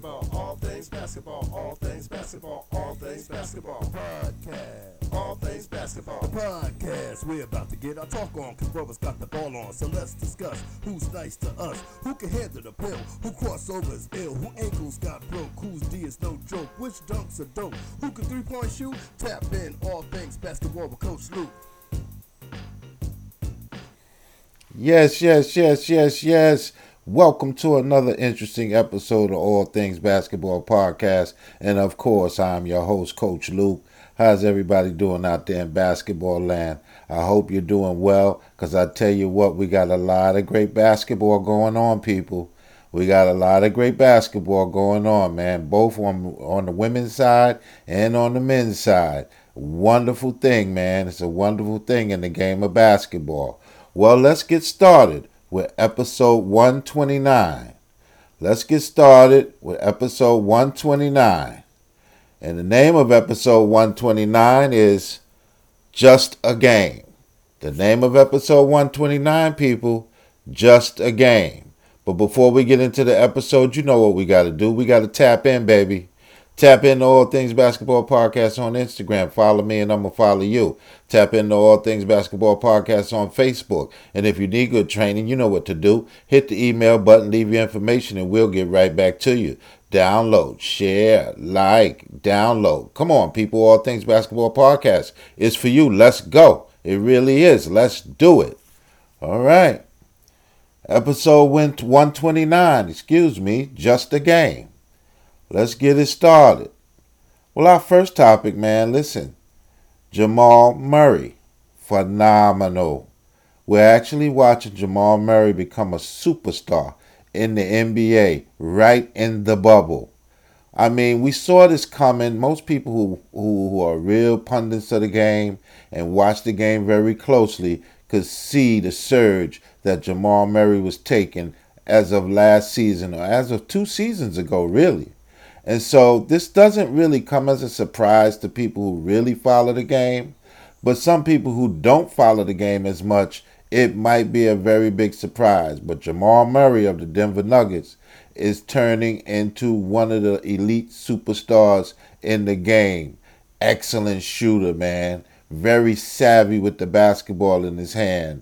basketball, all things basketball, all things basketball, all things basketball. Podcast, all things basketball. Podcast we're about to get our talk on, cause brothers got the ball on. So let's discuss who's nice to us, who can handle the pill, who crossovers ill, who ankles got broke, whose D is no joke, which dunks are dope, who can three point shoot. Tap in all things basketball with Coach Luke. Yes, yes, yes, yes, yes. Welcome to another interesting episode of All Things Basketball Podcast. And of course, I'm your host, Coach Luke. How's everybody doing out there in basketball land? I hope you're doing well because I tell you what, we got a lot of great basketball going on, people. We got a lot of great basketball going on, man, both on, on the women's side and on the men's side. Wonderful thing, man. It's a wonderful thing in the game of basketball. Well, let's get started with episode 129. Let's get started with episode 129. And the name of episode 129 is Just a Game. The name of episode 129, people, Just a Game. But before we get into the episode, you know what we got to do. We got to tap in, baby. Tap into All Things Basketball Podcast on Instagram. Follow me and I'm going to follow you. Tap into All Things Basketball Podcast on Facebook. And if you need good training, you know what to do. Hit the email button, leave your information, and we'll get right back to you. Download, share, like, download. Come on, people. All Things Basketball Podcast is for you. Let's go. It really is. Let's do it. All right. Episode 129, excuse me, just a game. Let's get it started. Well, our first topic, man, listen. Jamal Murray, phenomenal. We're actually watching Jamal Murray become a superstar in the NBA right in the bubble. I mean, we saw this coming. Most people who, who, who are real pundits of the game and watch the game very closely could see the surge that Jamal Murray was taking as of last season or as of two seasons ago, really. And so this doesn't really come as a surprise to people who really follow the game, but some people who don't follow the game as much, it might be a very big surprise. But Jamal Murray of the Denver Nuggets is turning into one of the elite superstars in the game. Excellent shooter, man. Very savvy with the basketball in his hand.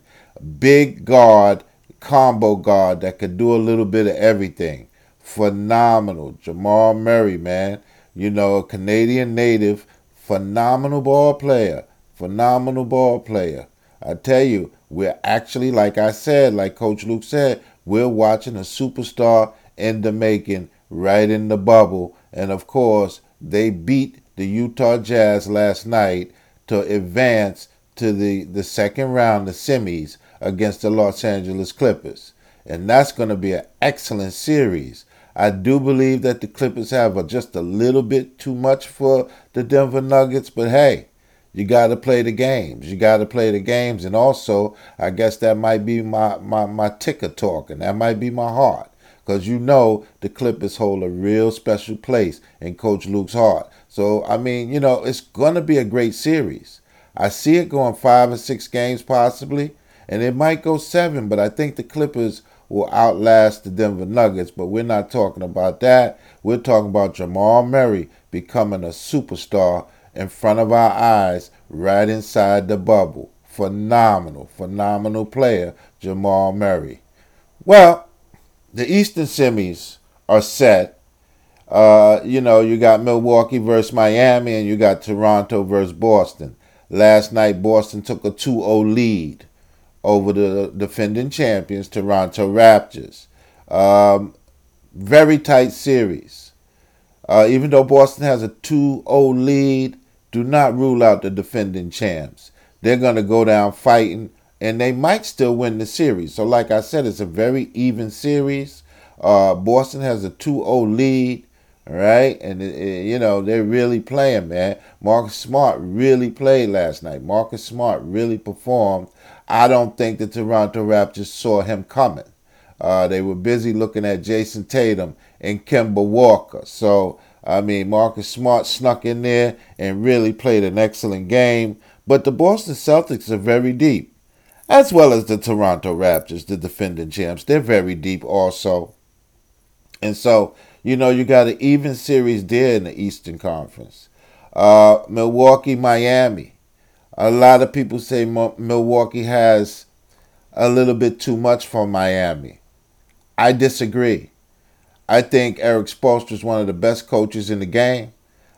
Big guard, combo guard that could do a little bit of everything phenomenal. Jamal Murray, man, you know, a Canadian native, phenomenal ball player, phenomenal ball player. I tell you, we're actually, like I said, like Coach Luke said, we're watching a superstar in the making right in the bubble. And of course, they beat the Utah Jazz last night to advance to the, the second round, the semis, against the Los Angeles Clippers. And that's going to be an excellent series. I do believe that the Clippers have just a little bit too much for the Denver Nuggets, but hey, you got to play the games. You got to play the games. And also, I guess that might be my, my, my ticker talking. That might be my heart. Because you know the Clippers hold a real special place in Coach Luke's heart. So, I mean, you know, it's going to be a great series. I see it going five or six games possibly, and it might go seven, but I think the Clippers will outlast the Denver Nuggets, but we're not talking about that. We're talking about Jamal Murray becoming a superstar in front of our eyes right inside the bubble. Phenomenal, phenomenal player, Jamal Murray. Well, the Eastern semis are set. Uh, you know, you got Milwaukee versus Miami and you got Toronto versus Boston. Last night, Boston took a 2 0 lead over the defending champions, Toronto Raptors. Um, very tight series. Uh, even though Boston has a 2 0 lead, do not rule out the defending champs. They're going to go down fighting, and they might still win the series. So, like I said, it's a very even series. Uh, Boston has a 2 0 lead, right? And, it, it, you know, they're really playing, man. Marcus Smart really played last night. Marcus Smart really performed I don't think the Toronto Raptors saw him coming. Uh, they were busy looking at Jayson Tatum and Kemba Walker. So, I mean, Marcus Smart snuck in there and really played an excellent game. But the Boston Celtics are very deep, as well as the Toronto Raptors, the defending champs. They're very deep also. And so, You know, you got an even series there in the Eastern Conference. Uh, Milwaukee, Miami. A lot of people say Milwaukee has a little bit too much for Miami. I disagree. I think Erik Spoelstra is one of the best coaches in the game.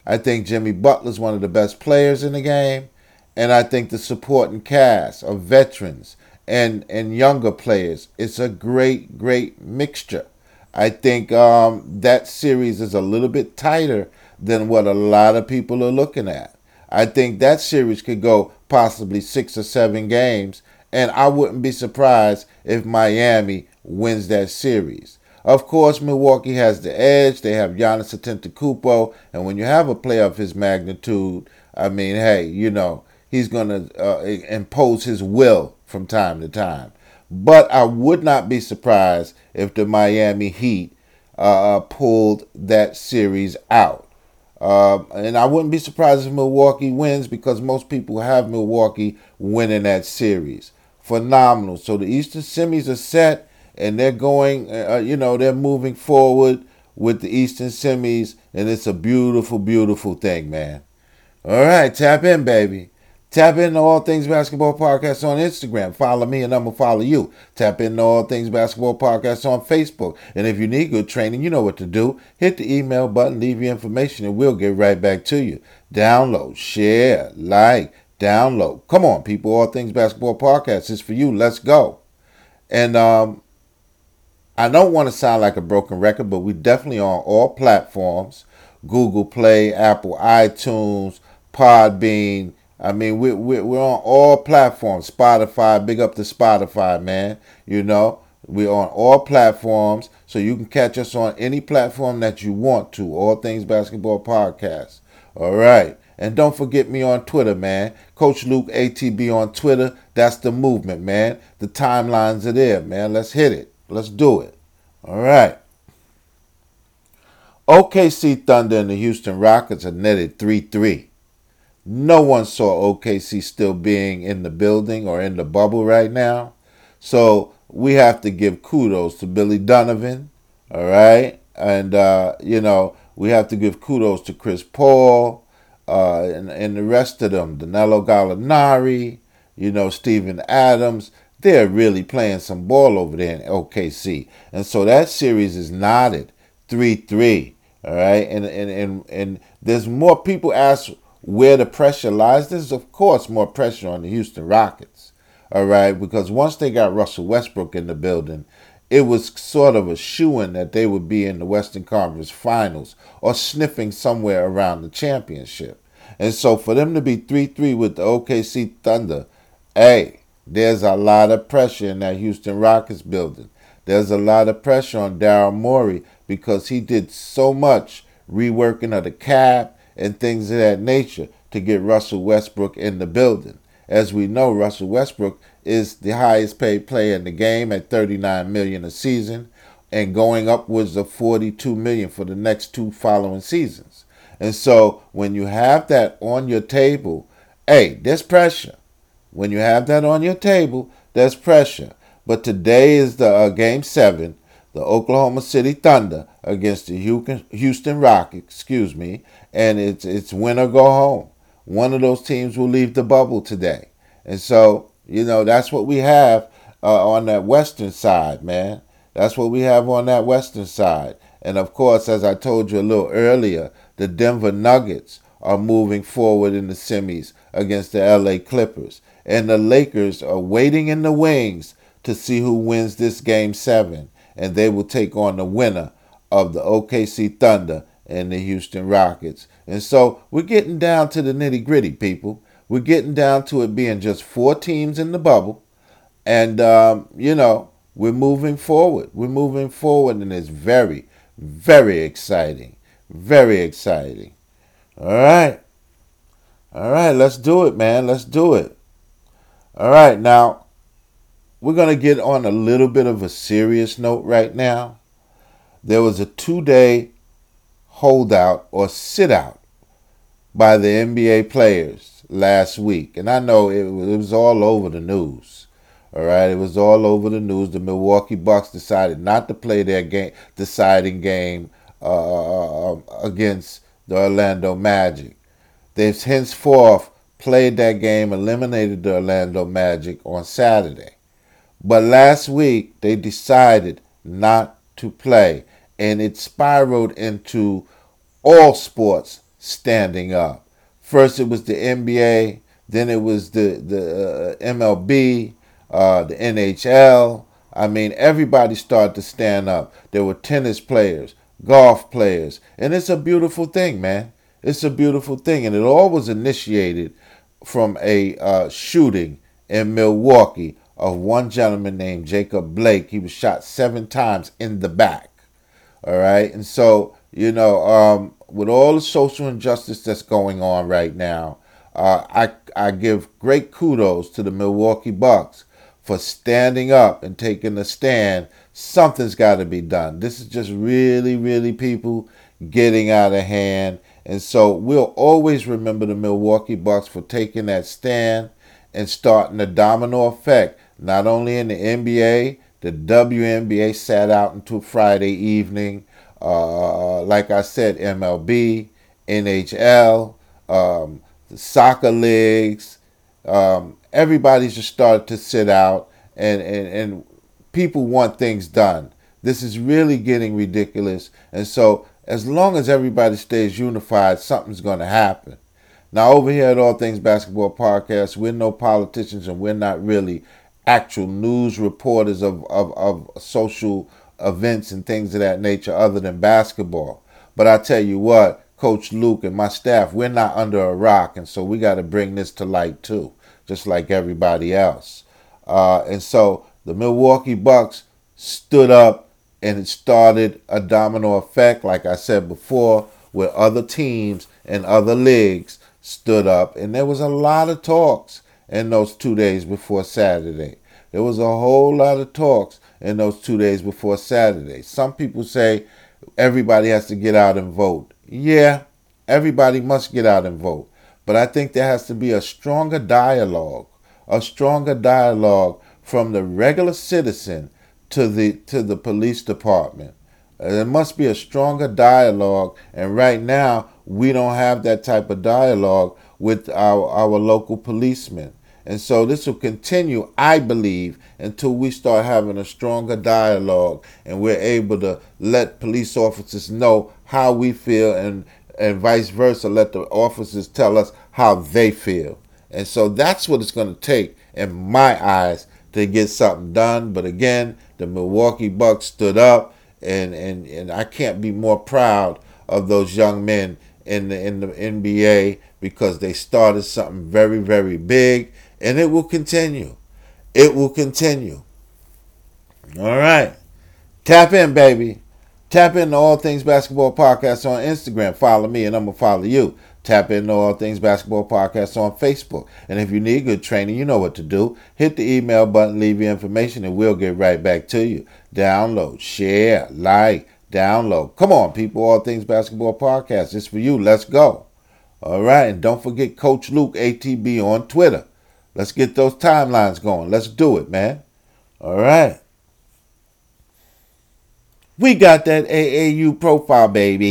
I think Jimmy Butler is one of the best players in the game. And I think the supporting cast of veterans and, and younger players, it's a great, great mixture. I think um, that series is a little bit tighter than what a lot of people are looking at. I think that series could go possibly six or seven games, and I wouldn't be surprised if Miami wins that series. Of course, Milwaukee has the edge. They have Giannis Antetokounmpo, and when you have a player of his magnitude, I mean, hey, you know, he's going to uh, impose his will from time to time. But I would not be surprised if the Miami Heat uh, uh pulled that series out. Uh, and I wouldn't be surprised if Milwaukee wins because most people have Milwaukee winning that series. Phenomenal. So the Eastern semis are set and they're going, uh, uh, you know, they're moving forward with the Eastern semis, and it's a beautiful, beautiful thing, man. All right, tap in, baby. Tap into All Things Basketball Podcast on Instagram. Follow me and I'm going to follow you. Tap into All Things Basketball Podcast on Facebook. And if you need good training, you know what to do. Hit the email button, leave your information, and we'll get right back to you. Download, share, like, download. Come on, people. All Things Basketball Podcast is for you. Let's go. And um, I don't want to sound like a broken record, but we definitely on all platforms Google Play, Apple iTunes, Podbean I mean, we, we, we're on all platforms. Spotify, big up to Spotify, man. You know, we're on all platforms, so you can catch us on any platform that you want to. All Things Basketball Podcast. All right. And don't forget me on Twitter, man. Coach Luke ATB on Twitter. That's the movement, man. The timelines are there, man. Let's hit it. Let's do it. All right. OKC Thunder and the Houston Rockets are netted 3 3. No one saw OKC still being in the building or in the bubble right now. So we have to give kudos to Billy Donovan, all right? And, uh, you know, we have to give kudos to Chris Paul uh, and, and the rest of them, Danilo Gallinari, you know, Steven Adams. They're really playing some ball over there in OKC. And so that series is knotted 3 3, all right? And, and, and, and there's more people ask where the pressure lies, there's of course more pressure on the Houston Rockets. All right, because once they got Russell Westbrook in the building, it was sort of a shoo-in that they would be in the Western Conference Finals or sniffing somewhere around the championship. And so for them to be 3-3 with the OKC Thunder, hey, there's a lot of pressure in that Houston Rockets building. There's a lot of pressure on Daryl Morey because he did so much reworking of the cap and things of that nature to get Russell Westbrook in the building. As we know, Russell Westbrook is the highest paid player in the game at 39 million a season and going upwards of 42 million for the next two following seasons. And so when you have that on your table, hey, there's pressure. When you have that on your table, there's pressure. But today is the uh, game 7 the Oklahoma City Thunder against the Houston Rockets, excuse me, and it's it's win or go home. One of those teams will leave the bubble today, and so you know that's what we have uh, on that western side, man. That's what we have on that western side, and of course, as I told you a little earlier, the Denver Nuggets are moving forward in the semis against the LA Clippers, and the Lakers are waiting in the wings to see who wins this game seven and they will take on the winner of the OKC Thunder and the Houston Rockets. And so we're getting down to the nitty gritty, people. We're getting down to it being just four teams in the bubble. And, um, you know, we're moving forward. We're moving forward, and it's very, very exciting. Very exciting. All right. All right, let's do it, man. Let's do it. All right, now we're going to get on a little bit of a serious note right now. There was a two day holdout or sit out by the NBA players last week. And I know it was, all over the news. All right, it was all over the news. The Milwaukee Bucks decided not to play their game, deciding game uh, uh, against the Orlando Magic. They've henceforth played that game, eliminated the Orlando Magic on Saturday. But last week they decided not to play, and it spiraled into all sports standing up. First, it was the NBA, then it was the the uh, MLB, uh, the NHL. I mean, everybody started to stand up. There were tennis players, golf players, and it's a beautiful thing, man. It's a beautiful thing, and it all was initiated from a uh, shooting in Milwaukee of one gentleman named Jacob Blake. He was shot seven times in the back. All right, and so you know, um, with all the social injustice that's going on right now, uh, I I give great kudos to the Milwaukee Bucks for standing up and taking a stand. Something's got to be done. This is just really, really people getting out of hand. And so we'll always remember the Milwaukee Bucks for taking that stand and starting a domino effect, not only in the NBA, the WNBA sat out until Friday evening. Uh, like I said, MLB, NHL, um, the soccer leagues, um, everybody's just started to sit out, and, and, and people want things done. This is really getting ridiculous. And so as long as everybody stays unified, something's going to happen. Now, over here at All Things Basketball Podcast, we're no politicians and we're not really actual news reporters of, of, of social events and things of that nature other than basketball. But I tell you what, Coach Luke and my staff, we're not under a rock, and so we got to bring this to light too, just like everybody else. Uh, and so the Milwaukee Bucks stood up and it started a domino effect, like I said before, where other teams and other leagues stood up, and there was a lot of talks in those two days before Saturday. There was a whole lot of talks in those two days before Saturday. Some people say everybody has to get out and vote. Yeah, everybody must get out and vote. But I think there has to be a stronger dialogue, a stronger dialogue from the regular citizen to the to the police department. Uh, there must be a stronger dialogue, and right now we don't have that type of dialogue with our our local policemen. And so this will continue, I believe, until we start having a stronger dialogue and we're able to let police officers know how we feel and and vice versa, let the officers tell us how they feel. And so that's what it's going to take, in my eyes, to get something done. But again, the Milwaukee Bucks stood up, and, and, and I can't be more proud of those young men in the in the NBA because they started something very very big, and it will continue. It will continue. All right, tap in, baby. Tap into All Things Basketball Podcast on Instagram. Follow me, and I'm gonna follow you. Tap into All Things Basketball Podcast on Facebook. And if you need good training, you know what to do. Hit the email button, leave your information, and we'll get right back to you. Download, share, like, download. Come on, people. All Things Basketball Podcast. It's for you. Let's go. All right. And don't forget Coach Luke ATB on Twitter. Let's get those timelines going. Let's do it, man. All right. We got that AAU profile, baby.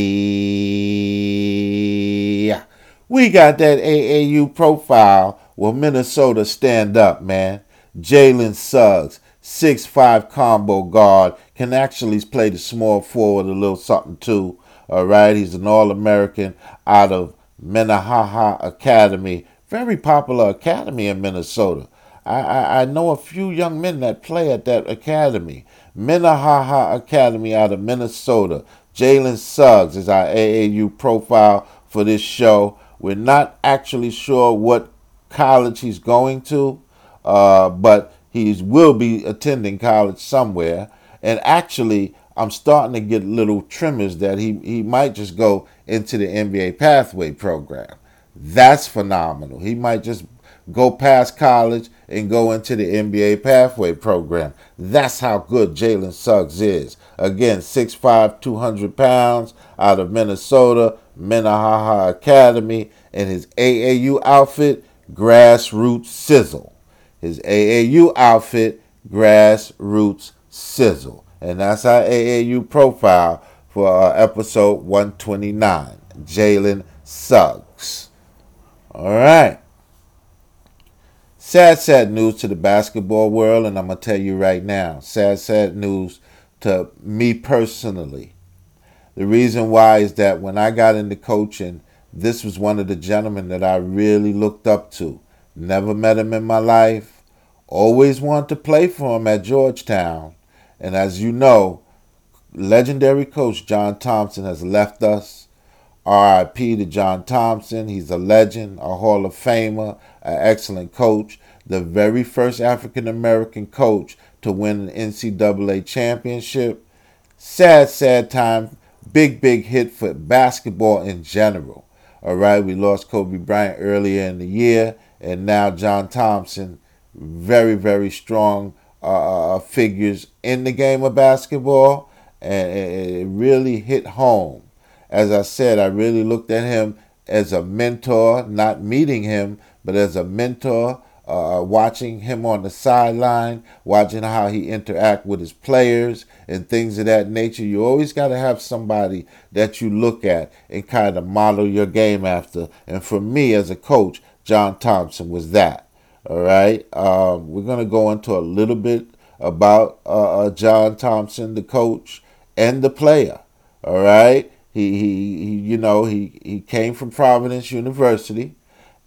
We got that AAU profile. Will Minnesota stand up, man? Jalen Suggs, six-five combo guard, can actually play the small forward a little something too. All right, he's an All American out of Minnehaha Academy. Very popular academy in Minnesota. I, I, I know a few young men that play at that academy. Minnehaha Academy out of Minnesota. Jalen Suggs is our AAU profile for this show. We're not actually sure what college he's going to, uh, but he will be attending college somewhere. And actually, I'm starting to get little tremors that he, he might just go into the NBA pathway program. That's phenomenal. He might just go past college and go into the NBA pathway program. That's how good Jalen Suggs is. Again, 6'5, 200 pounds out of Minnesota, Minnehaha Academy, and his AAU outfit, Grassroots Sizzle. His AAU outfit, Grassroots Sizzle. And that's our AAU profile for uh, episode 129. Jalen Suggs. All right. Sad, sad news to the basketball world, and I'm going to tell you right now. Sad, sad news to me personally. The reason why is that when I got into coaching, this was one of the gentlemen that I really looked up to. Never met him in my life. Always wanted to play for him at Georgetown. And as you know, legendary coach John Thompson has left us. RIP to John Thompson. He's a legend, a Hall of Famer, an excellent coach, the very first African American coach to win an NCAA championship. Sad, sad time. Big, big hit for basketball in general. All right, we lost Kobe Bryant earlier in the year, and now John Thompson, very, very strong uh, uh figures in the game of basketball, and it really hit home. As I said, I really looked at him as a mentor, not meeting him, but as a mentor, uh, watching him on the sideline, watching how he interact with his players and things of that nature. You always got to have somebody that you look at and kind of model your game after. And for me as a coach, John Thompson was that. All right. Um, we're going to go into a little bit about uh, uh, John Thompson, the coach and the player. All right. He, he, he, you know, he, he came from Providence University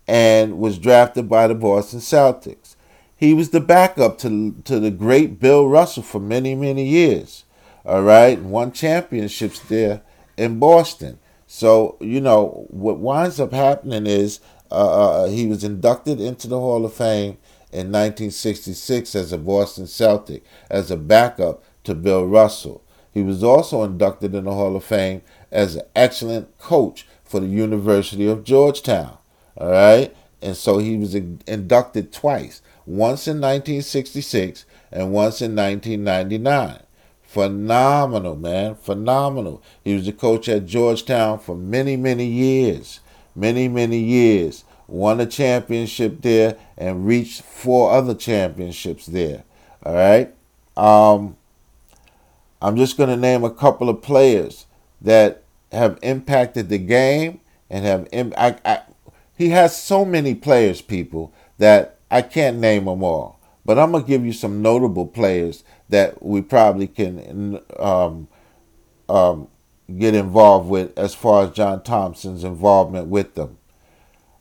and was drafted by the Boston Celtics. He was the backup to, to the great Bill Russell for many, many years. All right. Won championships there in Boston. So, you know, what winds up happening is uh, uh he was inducted into the Hall of Fame in 1966 as a Boston Celtic, as a backup to Bill Russell. He was also inducted in the Hall of Fame as an excellent coach for the University of Georgetown. All right. And so he was inducted twice once in 1966 and once in 1999. Phenomenal, man. Phenomenal. He was the coach at Georgetown for many, many years. Many, many years. Won a championship there and reached four other championships there. All right. Um, I'm just going to name a couple of players that have impacted the game and have. I, I, he has so many players, people, that I can't name them all. But I'm gonna give you some notable players that we probably can um, um, get involved with as far as John Thompson's involvement with them.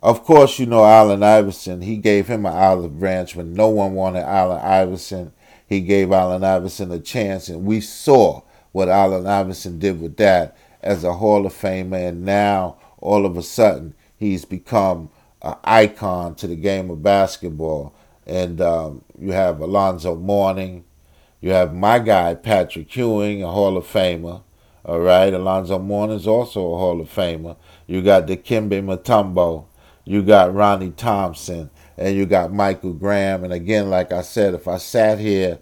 Of course, you know Allen Iverson. He gave him an olive branch when no one wanted Allen Iverson. He gave Allen Iverson a chance, and we saw what Allen Iverson did with that as a Hall of Famer. And now, all of a sudden, he's become an icon to the game of basketball. And um, you have Alonzo Mourning. You have my guy, Patrick Ewing, a Hall of Famer. All right, Alonzo Mourning is also a Hall of Famer. You got Dikembe Mutombo. You got Ronnie Thompson. And you got Michael Graham. And again, like I said, if I sat here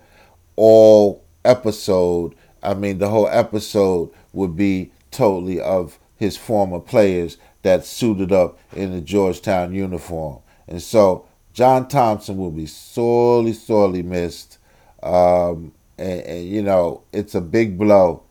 all episode, I mean, the whole episode would be totally of his former players that suited up in the Georgetown uniform. And so John Thompson will be sorely, sorely missed. Um, and, and, you know, it's a big blow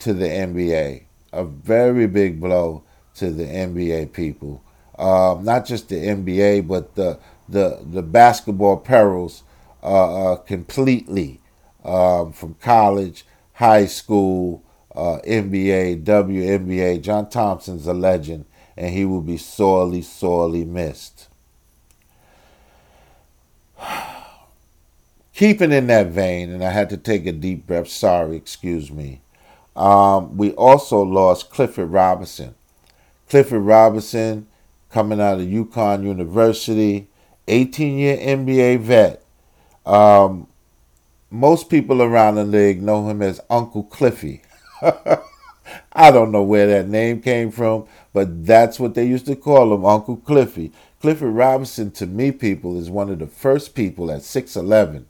to the NBA, a very big blow to the NBA people. Um, not just the NBA, but the the the basketball perils uh, uh, completely um, from college, high school, uh, NBA, WNBA. John Thompson's a legend, and he will be sorely, sorely missed. Keeping in that vein, and I had to take a deep breath, sorry, excuse me. Um, we also lost Clifford Robinson. Clifford Robinson, coming out of UConn University, 18 year NBA vet. Um, most people around the league know him as Uncle Cliffy. I don't know where that name came from, but that's what they used to call him, Uncle Cliffy. Clifford Robinson, to me, people, is one of the first people at 6'11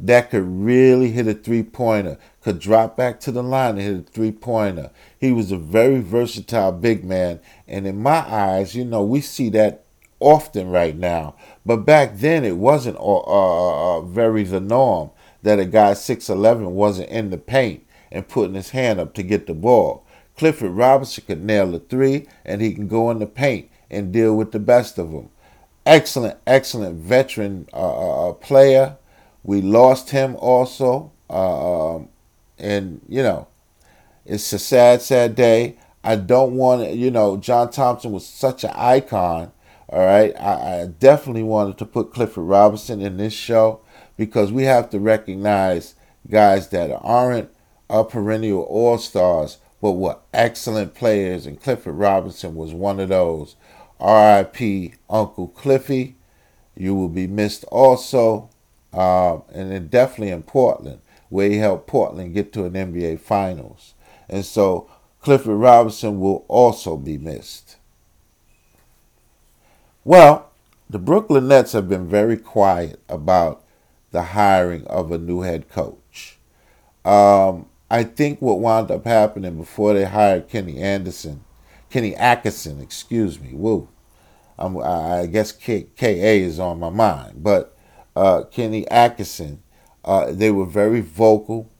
that could really hit a three pointer, could drop back to the line and hit a three pointer. He was a very versatile big man. And in my eyes, you know, we see that often right now. But back then, it wasn't uh, very the norm that a guy 6'11 wasn't in the paint and putting his hand up to get the ball. Clifford Robinson can nail a three, and he can go in the paint and deal with the best of them. Excellent, excellent veteran uh, uh, uh player. We lost him also, uh, um, and you know, it's a sad, sad day. I don't want to, you know, John Thompson was such an icon. All right, I, I definitely wanted to put Clifford Robinson in this show because we have to recognize guys that aren't a perennial all stars, but were excellent players, and Clifford Robinson was one of those. R.I.P. Uncle Cliffy. You will be missed also, um, and definitely in Portland, where he helped Portland get to an NBA Finals. And so Clifford Robinson will also be missed. Well, the Brooklyn Nets have been very quiet about the hiring of a new head coach. Um, I think what wound up happening before they hired Kenny Anderson, Kenny Atkinson, excuse me, woo. I'm, i guess K, KA is on my mind, but uh, Kenny Atkinson, uh, they were very vocal,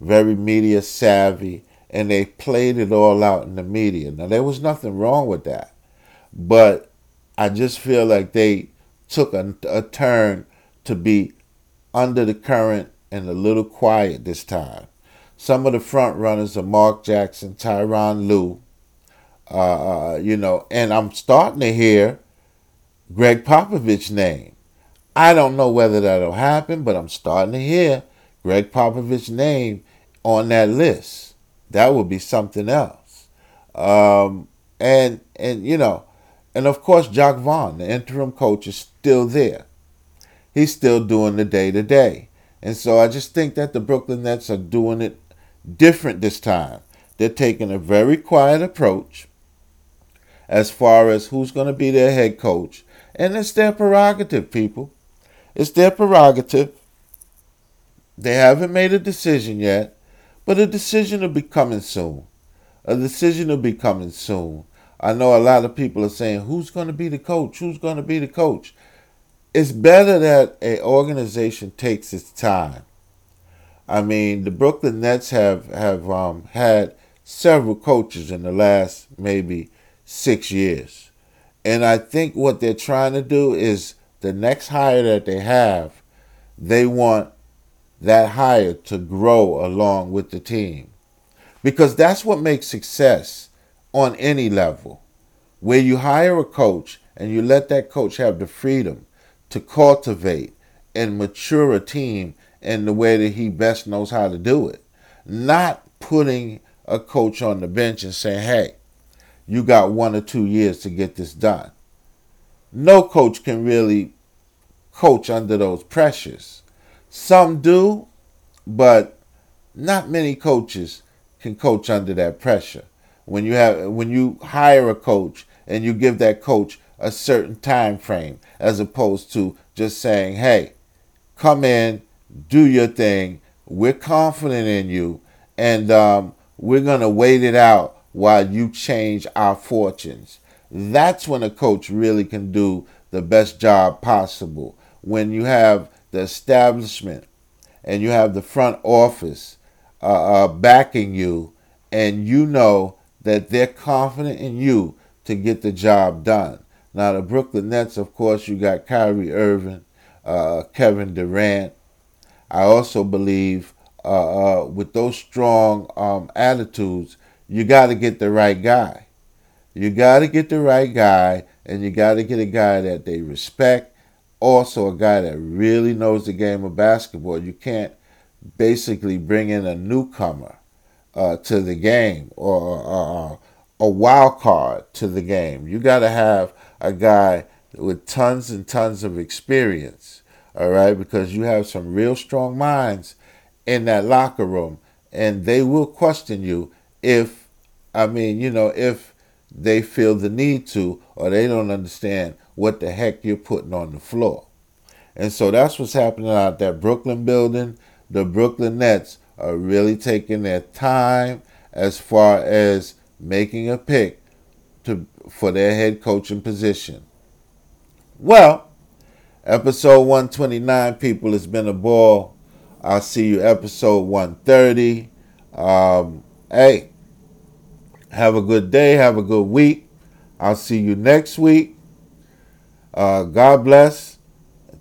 very media savvy, and they played it all out in the media. Now, there was nothing wrong with that, but I just feel like they took a, a turn to be under the current and a little quiet this time. Some of the front runners are Mark Jackson, Tyronn Lue, uh, uh, you know, and I'm starting to hear Gregg Popovich's name. I don't know whether that'll happen, but I'm starting to hear Gregg Popovich's name on that list that would be something else. Um, and and you know, and of course, Jacque Vaughn, the interim coach, is still there. He's still doing the day to day, and so I just think that the Brooklyn Nets are doing it different this time. They're taking a very quiet approach as far as who's going to be their head coach, and it's their prerogative, people. It's their prerogative. They haven't made a decision yet. But a decision will be coming soon. A decision will be coming soon. I know a lot of people are saying, who's going to be the coach? Who's going to be the coach? It's better that an organization takes its time. I mean, the Brooklyn Nets have, have um, had several coaches in the last maybe six years. And I think what they're trying to do is the next hire that they have, they want that hire to grow along with the team. Because that's what makes success on any level. Where you hire a coach and you let that coach have the freedom to cultivate and mature a team in the way that he best knows how to do it. Not putting a coach on the bench and saying, hey, you got one or two years to get this done. No coach can really coach under those pressures. Some do, but not many coaches can coach under that pressure. When you have when you hire a coach and you give that coach a certain time frame as opposed to just saying, "Hey, come in, do your thing. We're confident in you, and um, we're gonna wait it out while you change our fortunes." That's when a coach really can do the best job possible. When you have the establishment and you have the front office uh, uh, backing you, and you know that they're confident in you to get the job done. Now, the Brooklyn Nets, of course, you got Kyrie Irving, uh, Kevin Durant. I also believe uh, uh, with those strong um, attitudes, you got to get the right guy. You got to get the right guy, and you got to get a guy that they respect also a guy that really knows the game of basketball. You can't basically bring in a newcomer uh, to the game or a wild card to the game. You got to have a guy with tons and tons of experience, all right? Because you have some real strong minds in that locker room, and they will question you if, I mean, you know, if they feel the need to or they don't understand what the heck you're putting on the floor. And so that's what's happening out that Brooklyn building. The Brooklyn Nets are really taking their time as far as making a pick to for their head coaching position. Well, episode 129, people, it's been a ball. I'll see you episode 130. Um, hey, Have a good day. Have a good week. I'll see you next week. Uh, God bless.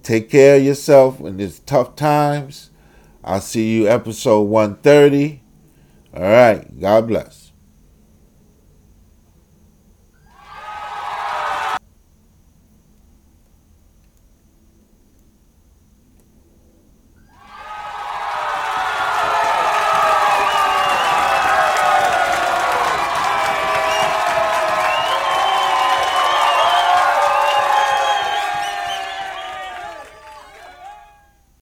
Take care of yourself in these tough times. I'll see you episode 130. All right. God bless.